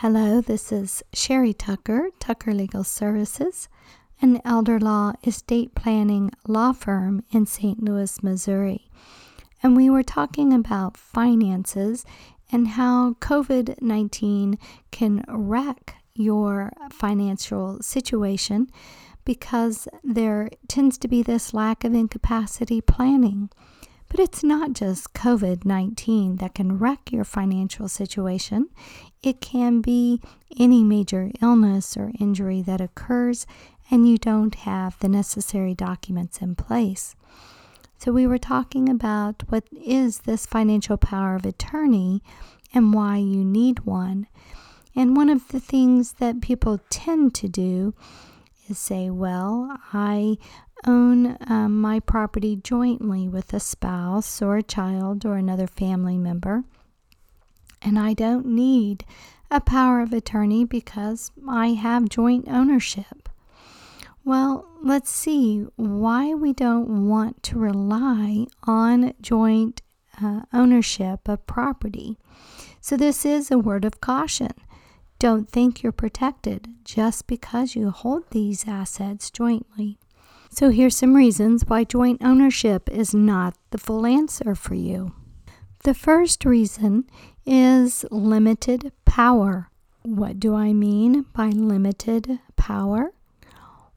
Hello, this is Sherry Tucker, Tucker Legal Services, an elder law estate planning law firm in St. Louis, Missouri. And we were talking about finances and how COVID 19 can wreck your financial situation because there tends to be this lack of incapacity planning. But it's not just COVID 19 that can wreck your financial situation. It can be any major illness or injury that occurs and you don't have the necessary documents in place. So, we were talking about what is this financial power of attorney and why you need one. And one of the things that people tend to do is say, well, I own um, my property jointly with a spouse or a child or another family member, and I don't need a power of attorney because I have joint ownership. Well, let's see why we don't want to rely on joint uh, ownership of property. So, this is a word of caution. Don't think you're protected just because you hold these assets jointly. So, here's some reasons why joint ownership is not the full answer for you. The first reason is limited power. What do I mean by limited power?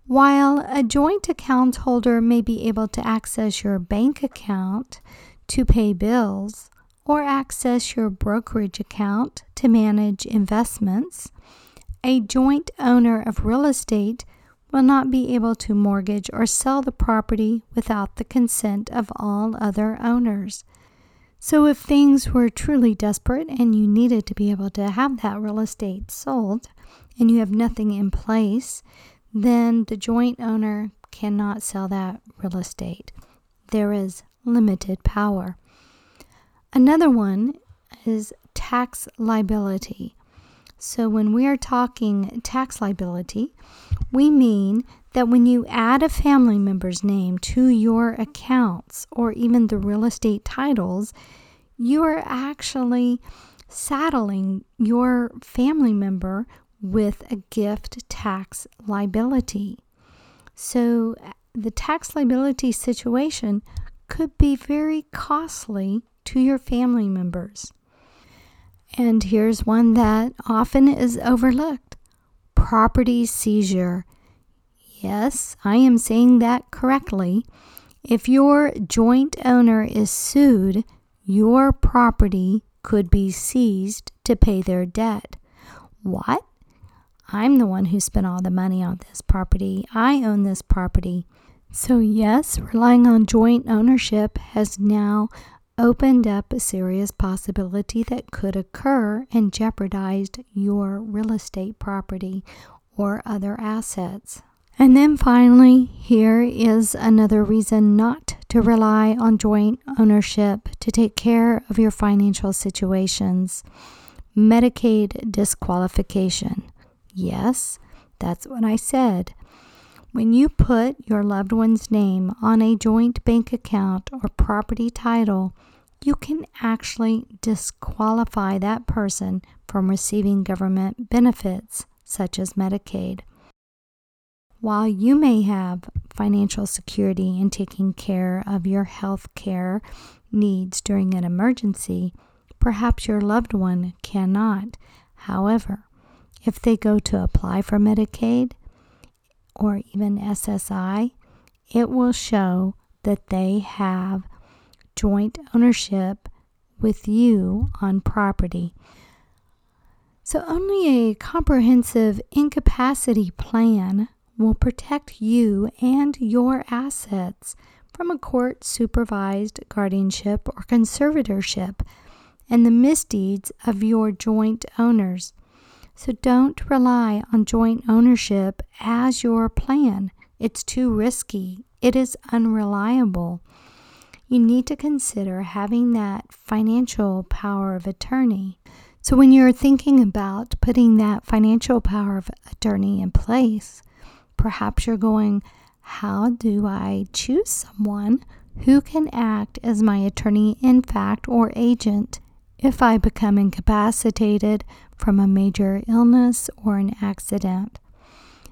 While a joint account holder may be able to access your bank account to pay bills, or access your brokerage account to manage investments, a joint owner of real estate will not be able to mortgage or sell the property without the consent of all other owners. So, if things were truly desperate and you needed to be able to have that real estate sold and you have nothing in place, then the joint owner cannot sell that real estate. There is limited power. Another one is tax liability. So, when we are talking tax liability, we mean that when you add a family member's name to your accounts or even the real estate titles, you are actually saddling your family member with a gift tax liability. So, uh, the tax liability situation could be very costly to your family members. And here's one that often is overlooked property seizure. Yes, I am saying that correctly. If your joint owner is sued, your property could be seized to pay their debt. What? I'm the one who spent all the money on this property. I own this property. So, yes, relying on joint ownership has now opened up a serious possibility that could occur and jeopardized your real estate property or other assets. And then finally, here is another reason not to rely on joint ownership to take care of your financial situations Medicaid disqualification. Yes, that's what I said. When you put your loved one's name on a joint bank account or property title, you can actually disqualify that person from receiving government benefits such as Medicaid. While you may have financial security in taking care of your health care needs during an emergency, perhaps your loved one cannot. However, if they go to apply for Medicaid or even SSI, it will show that they have joint ownership with you on property. So, only a comprehensive incapacity plan will protect you and your assets from a court supervised guardianship or conservatorship and the misdeeds of your joint owners. So, don't rely on joint ownership as your plan. It's too risky, it is unreliable you need to consider having that financial power of attorney. So, when you're thinking about putting that financial power of attorney in place, perhaps you're going, How do I choose someone who can act as my attorney in fact or agent if I become incapacitated from a major illness or an accident.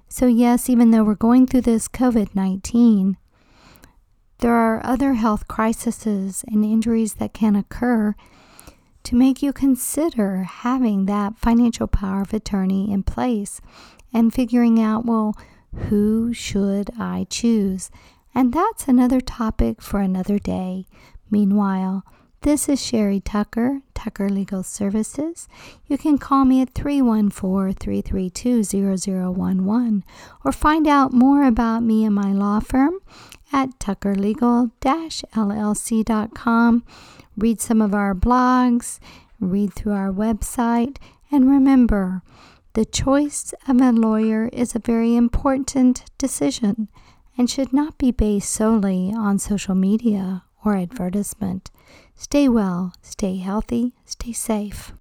So, yes, even though we're going through this COVID 19, there are other health crises and injuries that can occur to make you consider having that financial power of attorney in place and figuring out, well, who should I choose? And that's another topic for another day. Meanwhile, this is Sherry Tucker, Tucker Legal Services. You can call me at 314 332 0011 or find out more about me and my law firm at tuckerlegal llc.com. Read some of our blogs, read through our website, and remember the choice of a lawyer is a very important decision and should not be based solely on social media or advertisement. Stay well, stay healthy, stay safe.